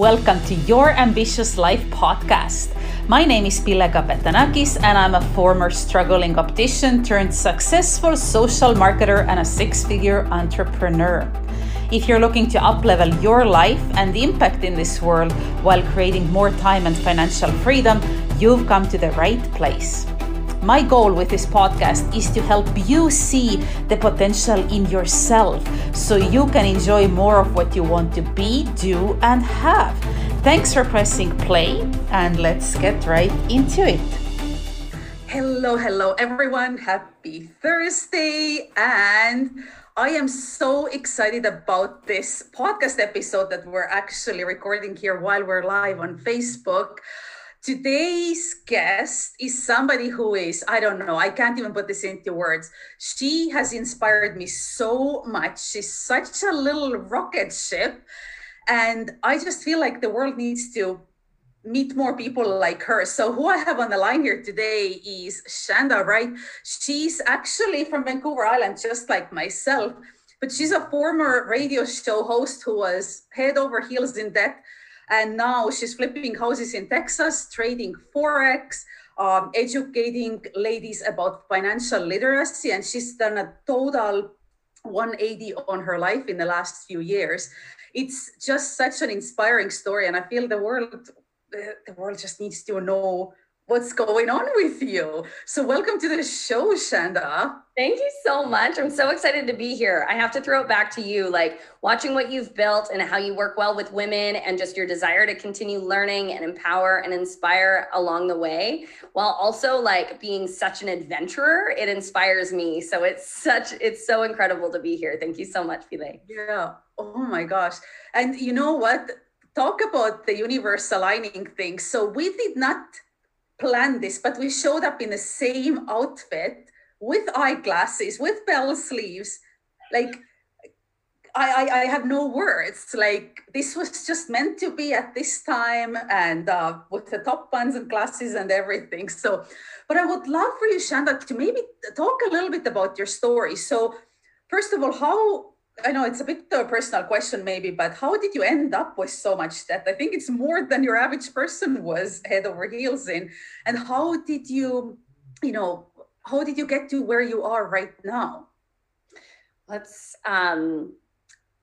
Welcome to Your Ambitious Life podcast. My name is Pille Kapetanakis, and I'm a former struggling optician turned successful social marketer and a six figure entrepreneur. If you're looking to uplevel your life and impact in this world while creating more time and financial freedom, you've come to the right place. My goal with this podcast is to help you see the potential in yourself so you can enjoy more of what you want to be, do, and have. Thanks for pressing play, and let's get right into it. Hello, hello, everyone. Happy Thursday. And I am so excited about this podcast episode that we're actually recording here while we're live on Facebook. Today's guest is somebody who is, I don't know, I can't even put this into words. She has inspired me so much. She's such a little rocket ship. And I just feel like the world needs to meet more people like her. So who I have on the line here today is Shanda, right? She's actually from Vancouver Island, just like myself, but she's a former radio show host who was head over heels in debt and now she's flipping houses in Texas, trading Forex, um, educating ladies about financial literacy. And she's done a total 180 on her life in the last few years. It's just such an inspiring story. And I feel the world, the world just needs to know what's going on with you. So, welcome to the show, Shanda. Thank you so much. I'm so excited to be here. I have to throw it back to you like watching what you've built and how you work well with women and just your desire to continue learning and empower and inspire along the way while also like being such an adventurer. It inspires me. So, it's such, it's so incredible to be here. Thank you so much, Pille. Yeah. Oh my gosh. And you know what? Talk about the universe aligning things. So, we did not planned this, but we showed up in the same outfit with eyeglasses, with bell sleeves. Like, I, I, I have no words. Like, this was just meant to be at this time and uh, with the top buns and glasses and everything. So, but I would love for you, Shanda, to maybe talk a little bit about your story. So, first of all, how I know it's a bit of a personal question, maybe, but how did you end up with so much debt? I think it's more than your average person was head over heels in. And how did you, you know, how did you get to where you are right now? Let's, um,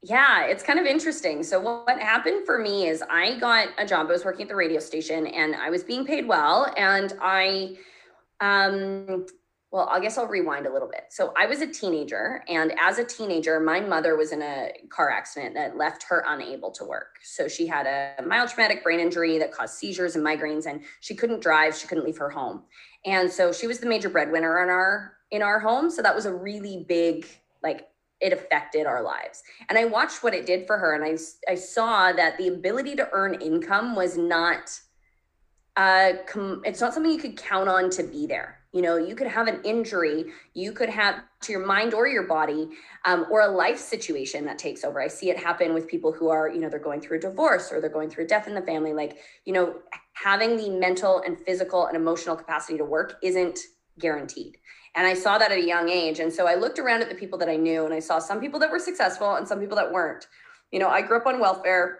yeah, it's kind of interesting. So, what happened for me is I got a job. I was working at the radio station and I was being paid well. And I, um, well, I guess I'll rewind a little bit. So I was a teenager, and as a teenager, my mother was in a car accident that left her unable to work. So she had a mild traumatic brain injury that caused seizures and migraines, and she couldn't drive. She couldn't leave her home, and so she was the major breadwinner in our in our home. So that was a really big like it affected our lives. And I watched what it did for her, and I I saw that the ability to earn income was not. Uh, com- it's not something you could count on to be there you know, you could have an injury, you could have to your mind or your body, um, or a life situation that takes over. I see it happen with people who are, you know, they're going through a divorce or they're going through a death in the family. Like, you know, having the mental and physical and emotional capacity to work isn't guaranteed. And I saw that at a young age. And so I looked around at the people that I knew and I saw some people that were successful and some people that weren't. You know, I grew up on welfare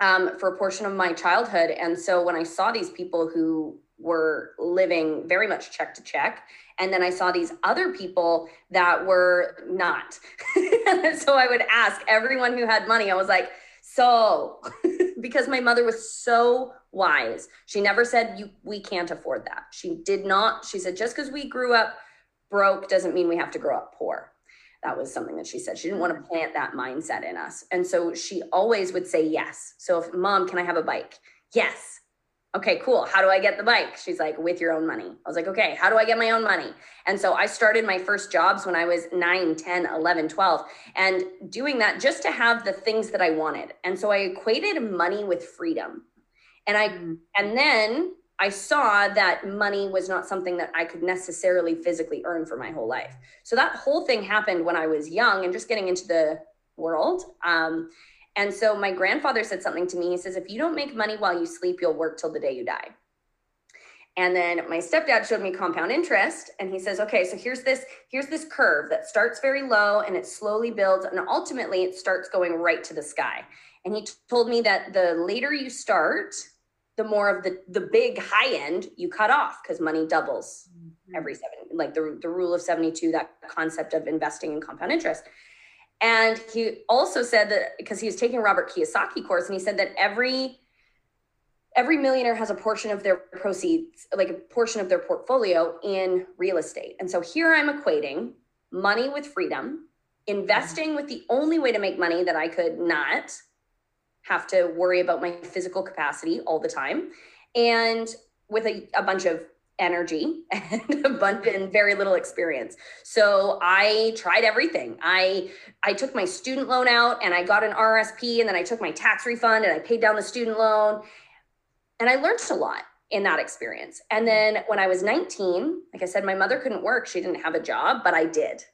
um, for a portion of my childhood. And so when I saw these people who were living very much check to check. And then I saw these other people that were not. so I would ask everyone who had money, I was like, so because my mother was so wise, she never said you we can't afford that. She did not, she said, just because we grew up broke doesn't mean we have to grow up poor. That was something that she said. She didn't want to plant that mindset in us. And so she always would say yes. So if mom, can I have a bike? Yes okay, cool. How do I get the bike? She's like, with your own money. I was like, okay, how do I get my own money? And so I started my first jobs when I was 9, 10, 11, 12, and doing that just to have the things that I wanted. And so I equated money with freedom. And I, mm-hmm. and then I saw that money was not something that I could necessarily physically earn for my whole life. So that whole thing happened when I was young and just getting into the world. Um, and so my grandfather said something to me. He says, if you don't make money while you sleep, you'll work till the day you die. And then my stepdad showed me compound interest and he says, okay, so here's this, here's this curve that starts very low and it slowly builds and ultimately it starts going right to the sky. And he told me that the later you start, the more of the the big high end you cut off because money doubles mm-hmm. every seven like the, the rule of 72 that concept of investing in compound interest and he also said that because he was taking robert kiyosaki course and he said that every every millionaire has a portion of their proceeds like a portion of their portfolio in real estate. And so here i'm equating money with freedom investing with the only way to make money that i could not have to worry about my physical capacity all the time and with a, a bunch of energy and a bunch and very little experience. So i tried everything. I i took my student loan out and i got an rsp and then i took my tax refund and i paid down the student loan. And i learned a lot in that experience. And then when i was 19 like i said my mother couldn't work. She didn't have a job but i did.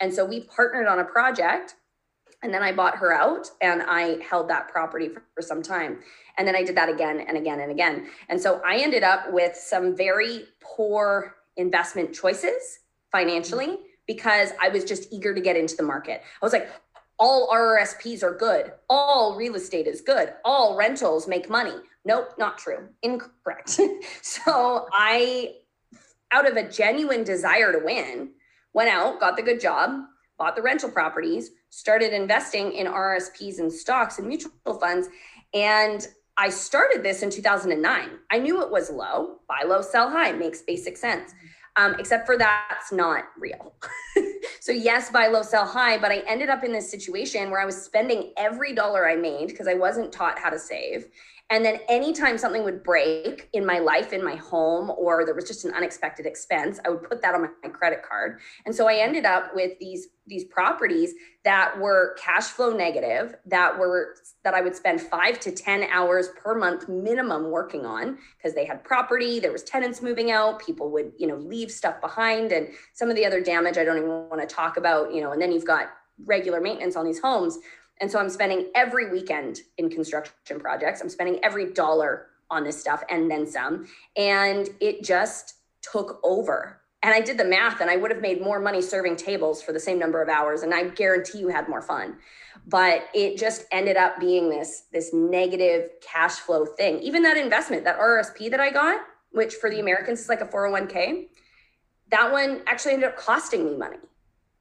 And so we partnered on a project and then I bought her out and I held that property for, for, some time. And then I did that again and again and again. And so I ended up with some very poor investment choices financially mm-hmm. because I was just eager to get into the market. I was like, all RRSPs are good. All real estate is good. All rentals make money. Nope, not true. Incorrect. so I, out of a genuine desire to win, went out, got the good job, bought the rental properties, started investing in RSPs and stocks and mutual funds. And I started this in 2009. I knew it was low, buy low, sell high, makes basic sense. Um, except for that's not real. so, yes, buy low, sell high, but I ended up in this situation where I was spending every dollar I made because I wasn't taught how to save. And then anytime something would break in my life, in my home, or there was just an unexpected expense, I would put that on my credit card. And so I ended up with these these properties that were cash flow negative, that were that I would spend five to 10 hours per month minimum working on because they had property, there was tenants moving out, people would, you know, leave stuff behind and some of the other damage I don't even want to talk about, you know, and then you've got regular maintenance on these homes and so I'm spending every weekend in construction projects. I'm spending every dollar on this stuff and then some. And it just took over. And I did the math and I would have made more money serving tables for the same number of hours. And I guarantee you had more fun. But it just ended up being this, this negative cash flow thing. Even that investment, that RSP that I got, which for the Americans is like a 401k, that one actually ended up costing me money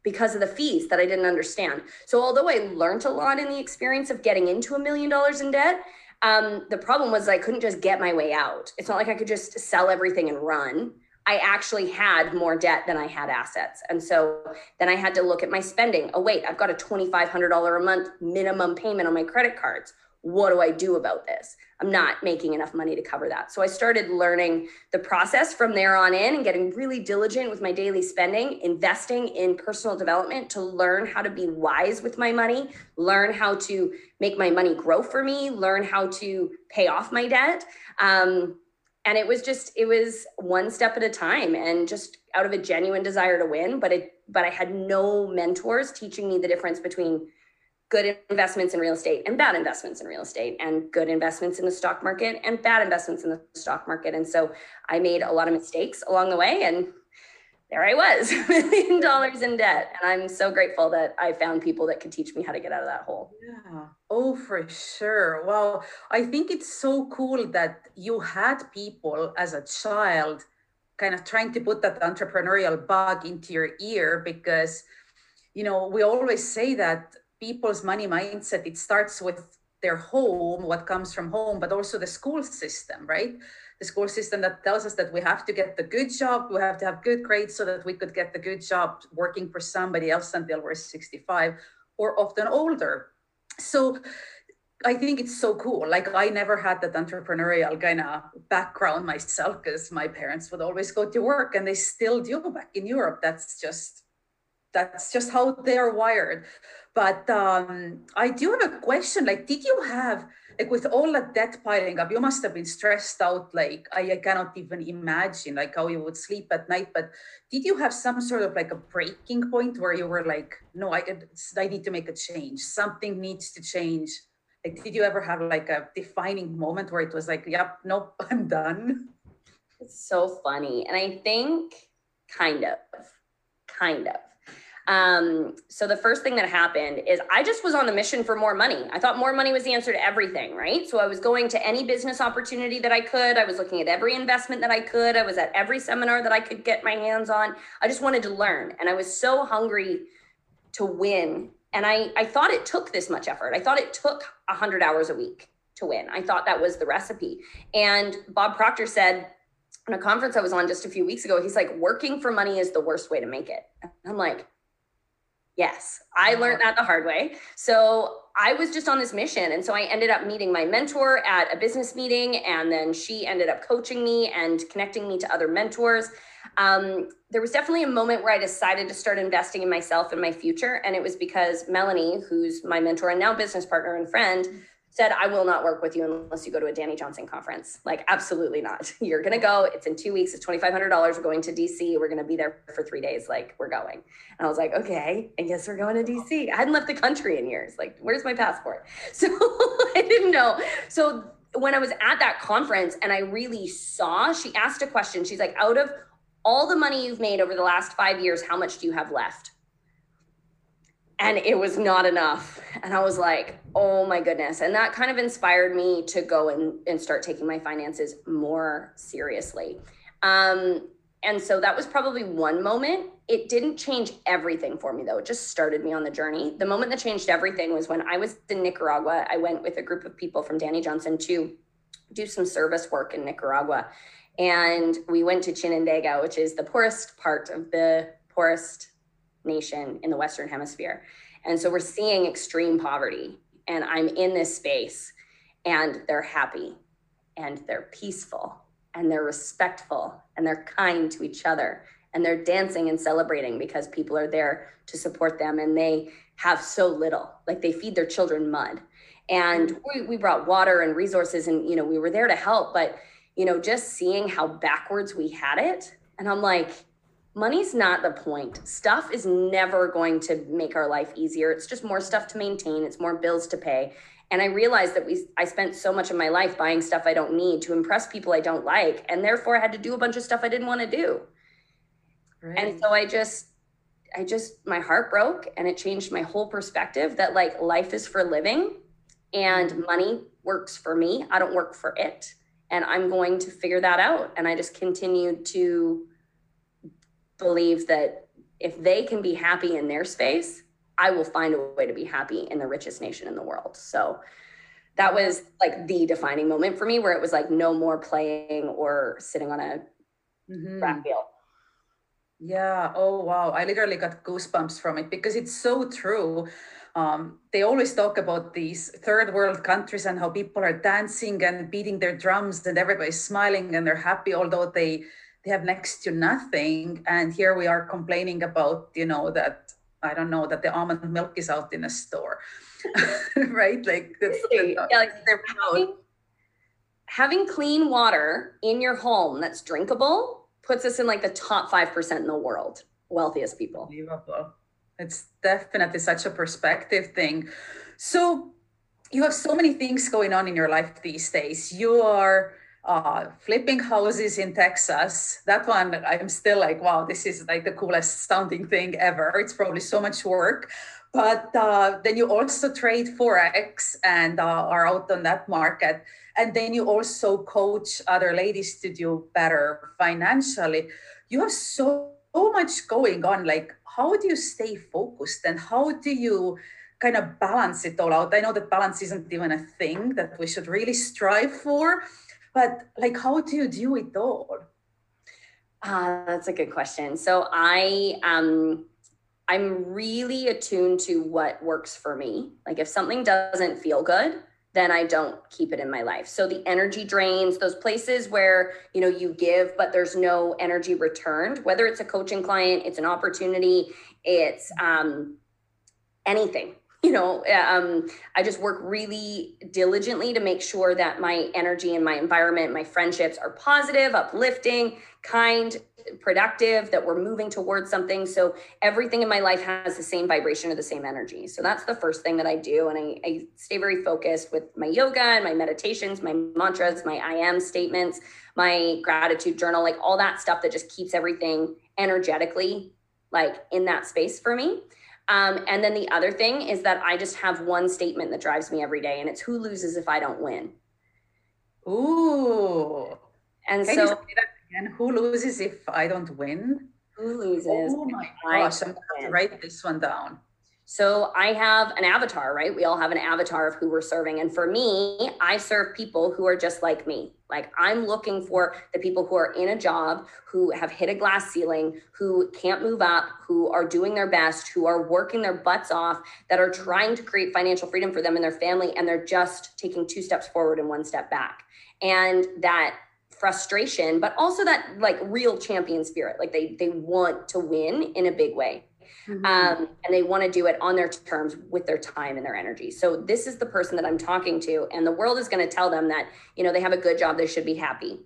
because of the fees that I didn't understand. So although I learned a lot in the experience of getting into a million dollars in debt, um, the problem was I couldn't just get my way out. It's not like I could just sell everything and run. I actually had more debt than I had assets. And so then I had to look at my spending. Oh, wait, I've got a $2,500 a month minimum payment on my credit cards what do I do about this? I'm not making enough money to cover that. So I started learning the process from there on in and getting really diligent with my daily spending, investing in personal development to learn how to be wise with my money, learn how to make my money grow for me, learn how to pay off my debt. Um, and it was just it was one step at a time and just out of a genuine desire to win but it but i had no mentors teaching me the difference between good investments in real estate and bad investments in real estate and good investments in the stock market and bad investments in the stock market. And so I made a lot of mistakes along the way and there I was, million dollars in debt. And I'm so grateful that I found people that could teach me how to get out of that hole. Yeah. Oh, for sure. Well, I think it's so cool that you had people as a child kind of trying to put that entrepreneurial bug into your ear because, you know, we always say that people's money mindset it starts with their home what comes from home but also the school system right the school system that tells us that we have to get the good job we have to have good grades so that we could get the good job working for somebody else until we're 65 or often older so I think it's so cool. Like I never had that entrepreneurial kind of background myself because my parents would always go to work and they still do back in Europe. That's just that's just how they're wired. But um, I do have a question. Like, did you have like with all that debt piling up, you must have been stressed out. Like, I, I cannot even imagine like how you would sleep at night. But did you have some sort of like a breaking point where you were like, no, I I need to make a change. Something needs to change. Like, did you ever have like a defining moment where it was like, yep, nope, I'm done? It's so funny. And I think kind of, kind of Um, so the first thing that happened is I just was on the mission for more money. I thought more money was the answer to everything, right? So I was going to any business opportunity that I could. I was looking at every investment that I could. I was at every seminar that I could get my hands on. I just wanted to learn. And I was so hungry to win. And I, I thought it took this much effort. I thought it took 100 hours a week to win. I thought that was the recipe. And Bob Proctor said, in a conference I was on just a few weeks ago, he's like, working for money is the worst way to make it. I'm like, Yes, I learned that the hard way. So I was just on this mission. And so I ended up meeting my mentor at a business meeting. And then she ended up coaching me and connecting me to other mentors. Um, there was definitely a moment where I decided to start investing in myself and my future. And it was because Melanie, who's my mentor and now business partner and friend, said, I will not work with you unless you go to a Dani Johnson conference. Like, absolutely not. You're going to go. It's in two weeks. It's $2,500. We're going to DC. We're going to be there for three days. Like, we're going. And I was like, okay, I guess we're going to DC. I hadn't left the country in years. Like, where's my passport? So I didn't know. So when I was at that conference and I really saw, she asked a question. She's like, out of all the money you've made over the last five years, how much do you have left? And it was not enough. And i was like oh my goodness. And that kind of inspired me to go and, and start taking my finances more seriously. Um, and so that was probably one moment. It didn't change everything for me though. It just started me on the journey. The moment that changed everything was when i was in nicaragua. I went with a group of people from dani johnson to do some service work in nicaragua. And we went to chinandega which is the poorest part of the poorest nation in the Western Hemisphere. And so we're seeing extreme poverty. And I'm in this space, and they're happy, and they're peaceful, and they're respectful, and they're kind to each other, and they're dancing and celebrating because people are there to support them, and they have so little. Like they feed their children mud. And mm-hmm. we, we brought water and resources, and you know, we were there to help, but you know, just seeing how backwards we had it. And I'm like, money's not the point. Stuff is never going to make our life easier. It's just more stuff to maintain, it's more bills to pay. And I realized that we I spent so much of my life buying stuff I don't need to impress people I don't like, and therefore I had to do a bunch of stuff I didn't want to do. Right. And so I just I just my heart broke and it changed my whole perspective that like life is for living and mm-hmm. money works for me. I don't work for it. And I'm going to figure that out. And I just continued to believe that if they can be happy in their space, I will find a way to be happy in the richest nation in the world. So that was like the defining moment for me where it was like no more playing or sitting on a mm-hmm. wheel. Yeah. Oh, wow. I literally got goosebumps from it because it's so true. Um, they always talk about these third world countries and how people are dancing and beating their drums and everybody's smiling and they're happy, although they they have next to nothing. And here we are complaining about you know that i don't know that the almond milk is out in a store right? Like that's yeah, like they're having, having clean water in your home that's drinkable puts us in like the top 5% in the world wealthiest people. Unbelievable. it's definitely such a perspective thing. So you have so many things going on in your life these days. You are uh, flipping houses in Texas. That one, I'm still like, wow, this is like the coolest sounding thing ever. It's probably so much work. But uh, then you also trade Forex and uh, are out on that market. And then you also coach other ladies to do better financially. You have so, so much going on. Like, how do you stay focused and how do you kind of balance it all out? I know that balance isn't even a thing that we should really strive for but like how do you do it all uh, that's a good question. So i um i'm really attuned to what works for me. Like if something doesn't feel good then i don't keep it in my life. So the energy drains those places where you know you give but there's no energy returned whether it's a coaching client it's an opportunity it's um anything you know um, i just work really diligently to make sure that my energy and my environment my friendships are positive uplifting kind productive that we're moving towards something. So everything in my life has the same vibration or the same energy. So that's the first thing that i do. And I, I stay very focused with my yoga and my meditations my mantras my i am statements my gratitude journal like all that stuff that just keeps everything energetically like in that space for me. Um, and then the other thing is that I just have one statement that drives me every day, and it's who loses if I don't win. Ooh. And Can so you say that again? Who loses if I don't win? who loses? Oh my gosh, I'm gonna have to write this one down. So I have an avatar, right? We all have an avatar of who we're serving. And for me, I serve people who are just like me. Like I'm looking for the people who are in a job, who have hit a glass ceiling, who can't move up, who are doing their best, who are working their butts off, that are trying to create financial freedom for them and their family. And they're just taking two steps forward and one step back. And that frustration, but also that like real champion spirit. Like they they want to win in a big way Mm-hmm. um, and they want to do it on their terms with their time and their energy. So this is the person that I'm talking to, and the world is going to tell them that you know they have a good job, they should be happy.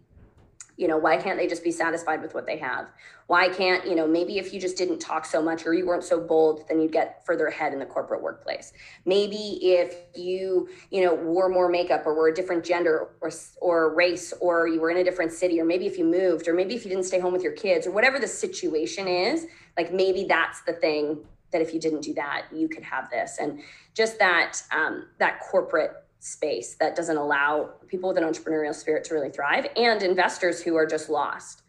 You know, why can't they just be satisfied with what they have? Why can't you know maybe if you just didn't talk so much or you weren't so bold, then you'd get further ahead in the corporate workplace. Maybe if you you know wore more makeup or were a different gender or or race or you were in a different city or maybe if you moved or maybe if you didn't stay home with your kids or whatever the situation is like maybe that's the thing that if you didn't do that you could have this and just that um, that corporate space that doesn't allow people with an entrepreneurial spirit to really thrive and investors who are just lost.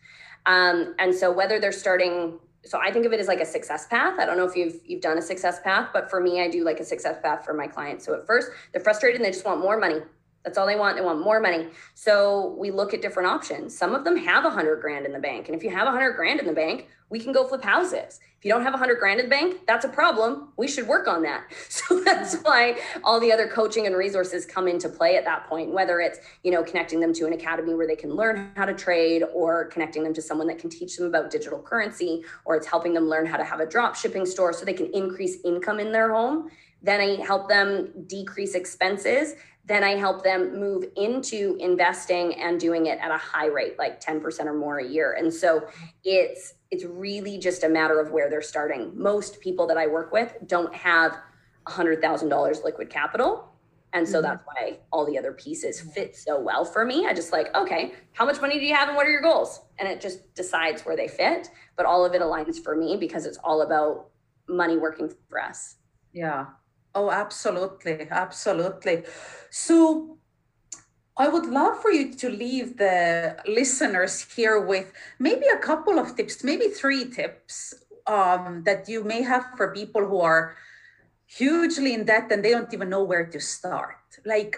Um, and so whether they're starting so i think of it as like a success path. I don't know if you've you've done a success path but for me i do like a success path for my clients. So at first they're frustrated and they just want more money that's all they want. They want more money. So we look at different options. Some of them have a hundred grand in the bank. And if you have a hundred grand in the bank, we can go flip houses. If you don't have a hundred grand in the bank, that's a problem. We should work on that. So that's mm-hmm. why all the other coaching and resources come into play at that point, whether it's, you know, connecting them to an academy where they can learn how to trade or connecting them to someone that can teach them about digital currency, or it's helping them learn how to have a drop shipping store so they can increase income in their home. Then I help them decrease expenses then I help them move into investing and doing it at a high rate, like 10% or more a year. And so it's it's really just a matter of where they're starting. Most people that I work with don't have $100,000 liquid capital. And so mm-hmm. that's why all the other pieces fit so well for me. I just like, okay, how much money do you have and what are your goals? And it just decides where they fit. But all of it aligns for me because it's all about money working for us. Yeah. Oh, absolutely. Absolutely. So I would love for you to leave the listeners here with maybe a couple of tips, maybe three tips um, that you may have for people who are hugely in debt and they don't even know where to start. Like,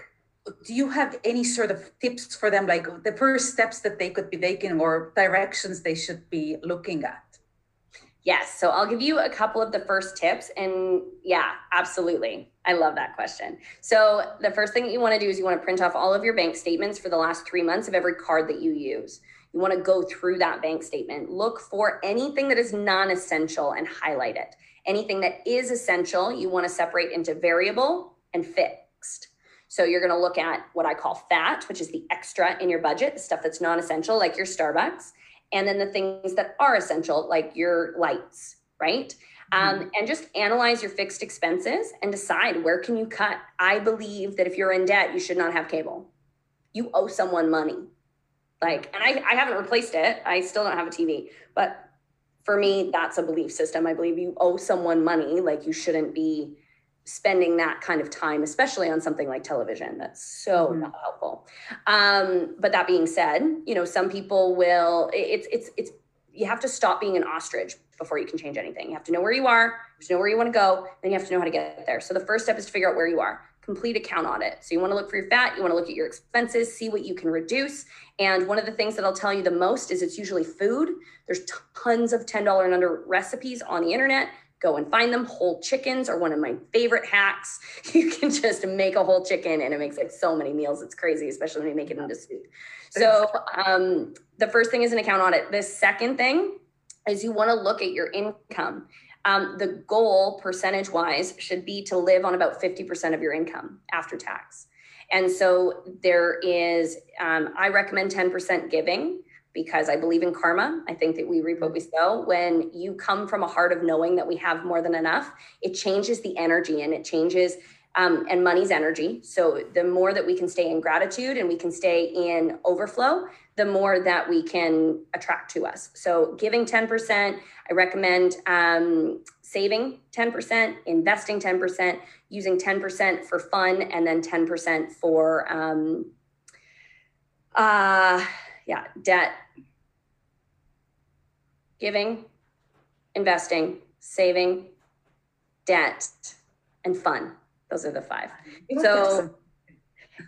do you have any sort of tips for them, like the first steps that they could be taking or directions they should be looking at? Yes. So I'll give you a couple of the first tips. And yeah, absolutely. I love that question. So the first thing that you want to do is you want to print off all of your bank statements for the last three months of every card that you use. You want to go through that bank statement, look for anything that is non essential and highlight it. Anything that is essential, you want to separate into variable and fixed. So you're going to look at what I call fat, which is the extra in your budget, the stuff that's non essential, like your Starbucks and then the things that are essential, like your lights, right? Um, and just analyze your fixed expenses and decide where can you cut. I believe that if you're in debt, you should not have cable. You owe someone money. Like, and I, I haven't replaced it. I still don't have a TV, but for me, that's a belief system. I believe you owe someone money. Like you shouldn't be spending that kind of time, especially on something like television. That's so Mhm. not helpful. Um, but that being said, you know, some people will. It's it's it's you have to stop being an ostrich before you can change anything. You have to know where you are, you have to know where you want to go, then you have to know how to get there. So the first step is to figure out where you are. Complete account audit. So you want to look for your fat, you want to look at your expenses, see what you can reduce. And one of the things that I'll tell you the most is it's usually food. There's tons of $10 and under recipes on the internet go and find them. Whole chickens are one of my favorite hacks. You can just make a whole chicken and it makes like so many meals. It's crazy, especially when you make it into soup. So um, the first thing is an account audit. The second thing is you want to look at your income. Um, the goal percentage wise should be to live on about 50% of your income after tax. And so there is, um, I recommend 10% giving because I believe in karma. I think that we reap what we sow. When you come from a heart of knowing that we have more than enough, it changes the energy and it changes Um, and money's energy. So the more that we can stay in gratitude and we can stay in overflow, the more that we can attract to us. So giving 10%, I recommend um, saving 10%, investing 10%, using 10% for fun, and then 10% for, um, uh, yeah, debt, giving, investing, saving, debt, and fun. Those are the five. So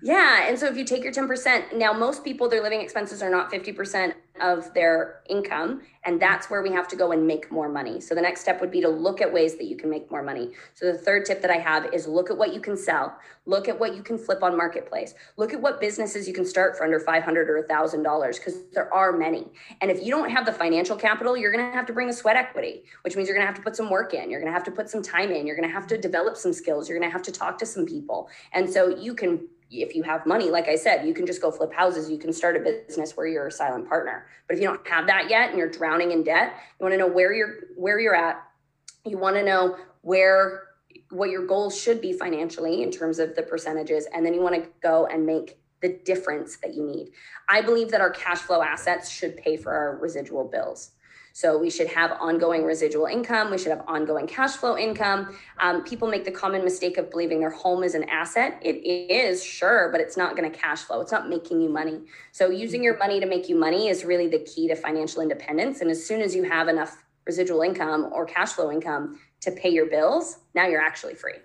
yeah. And so if you take your 10%, now most people, their living expenses are not 50% of their income. And that's where we have to go and make more money. So the next step would be to look at ways that you can make more money. So the third tip that I have is look at what you can sell, look at what you can flip on marketplace, look at what businesses you can start for under 500 or $1,000 because there are many. And if you don't have the financial capital, you're going to have to bring a sweat equity, which means you're going to have to put some work in, you're going to have to put some time in, you're going to have to develop some skills, you're going to have to talk to some people. And so you can if you have money, like I said, you can just go flip houses. You can start a business where you're a silent partner. But if you don't have that yet and you're drowning in debt, you want to know where you're where you're at. You want to know where what your goals should be financially in terms of the percentages, and then you want to go and make the difference that you need. I believe that our cash flow assets should pay for our residual bills. So we should have ongoing residual income. We should have ongoing cash flow income. Um, people make the common mistake of believing their home is an asset. It is, sure, but it's not going to cash flow. It's not making you money. So using your money to make you money is really the key to financial independence. And as soon as you have enough residual income or cash flow income to pay your bills, now you're actually free.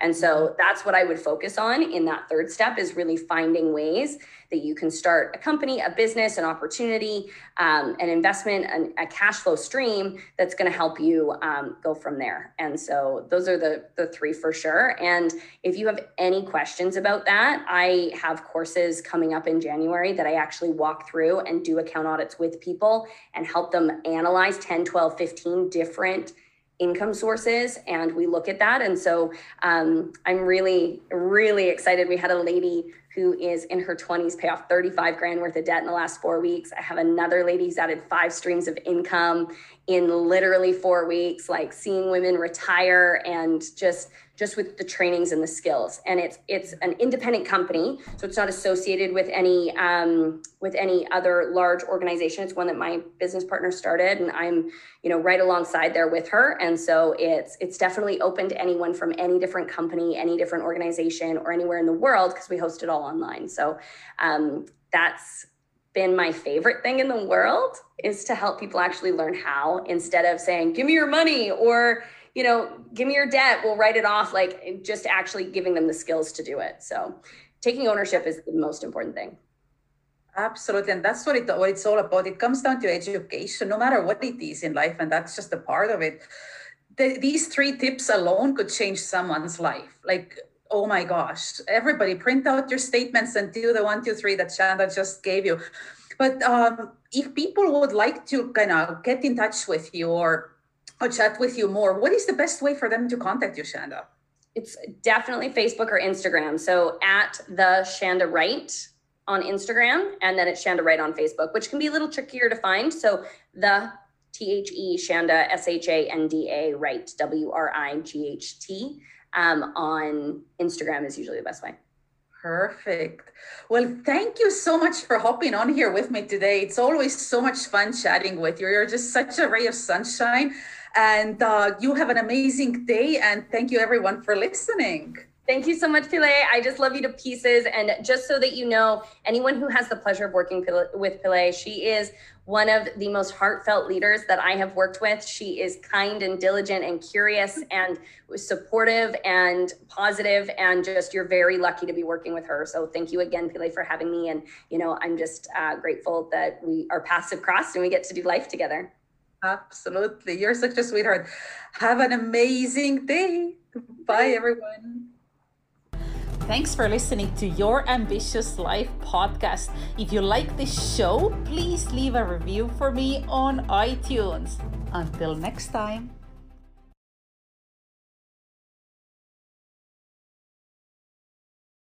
And so that's what I would focus on in that third step is really finding ways that you can start a company, a business, an opportunity, um, an investment, an, a cash flow stream that's going to help you um, go from there. And so those are the the three for sure. And if you have any questions about that, I have courses coming up in January that I actually walk through and do account audits with people and help them analyze 10, 12, 15 different income sources and we look at that. And so um, i'm really really excited. We had a lady who is in her 20s pay off 35 grand worth of debt in the last four weeks i have another lady who's added five streams of income in literally four weeks like seeing women retire and just just with the trainings and the skills. And it's it's an independent company, so it's not associated with any um, with any other large organization. It's one that my business partner started, and I'm you know right alongside there with her. And so it's it's definitely open to anyone from any different company, any different organization, or anywhere in the world because we host it all online. So um, that's been my favorite thing in the world is to help people actually learn how instead of saying give me your money or you know, give me your debt, we'll write it off, like just actually giving them the skills to do it. So taking ownership is the most important thing. Absolutely. And that's what, it, what it's all about. It comes down to education, no matter what it is in life. And that's just a part of it. The, these three tips alone could change someone's life. Like, oh my gosh, everybody print out your statements and do the one, two, three that Shanda just gave you. But um, if people would like to kind of get in touch with you or or chat with you more, what is the best way for them to contact you, Shanda? It's definitely Facebook or Instagram. So at the Shanda Wright on Instagram, and then it's Shanda Wright on Facebook, which can be a little trickier to find. So the T H E Shanda S H A N D A Wright W R I G H T um, on Instagram is usually the best way. Perfect. Well, thank you so much for hopping on here with me today. It's always so much fun chatting with you. You're just such a ray of sunshine. And uh, you have an amazing day. And thank you, everyone, for listening. Thank you so much, Pille. I just love you to pieces. And just so that you know, anyone who has the pleasure of working with Pille, she is one of the most heartfelt leaders that I have worked with. She is kind and diligent and curious and supportive and positive, and just you're very lucky to be working with her. So thank you again, Pille, for having me. And you know, I'm just uh, grateful that we our paths have crossed and we get to do life together. Absolutely. You're such a sweetheart. Have an amazing day. Bye, everyone. Thanks for listening to Your Ambitious Life podcast. If you like this show, please leave a review for me on iTunes. Until next time.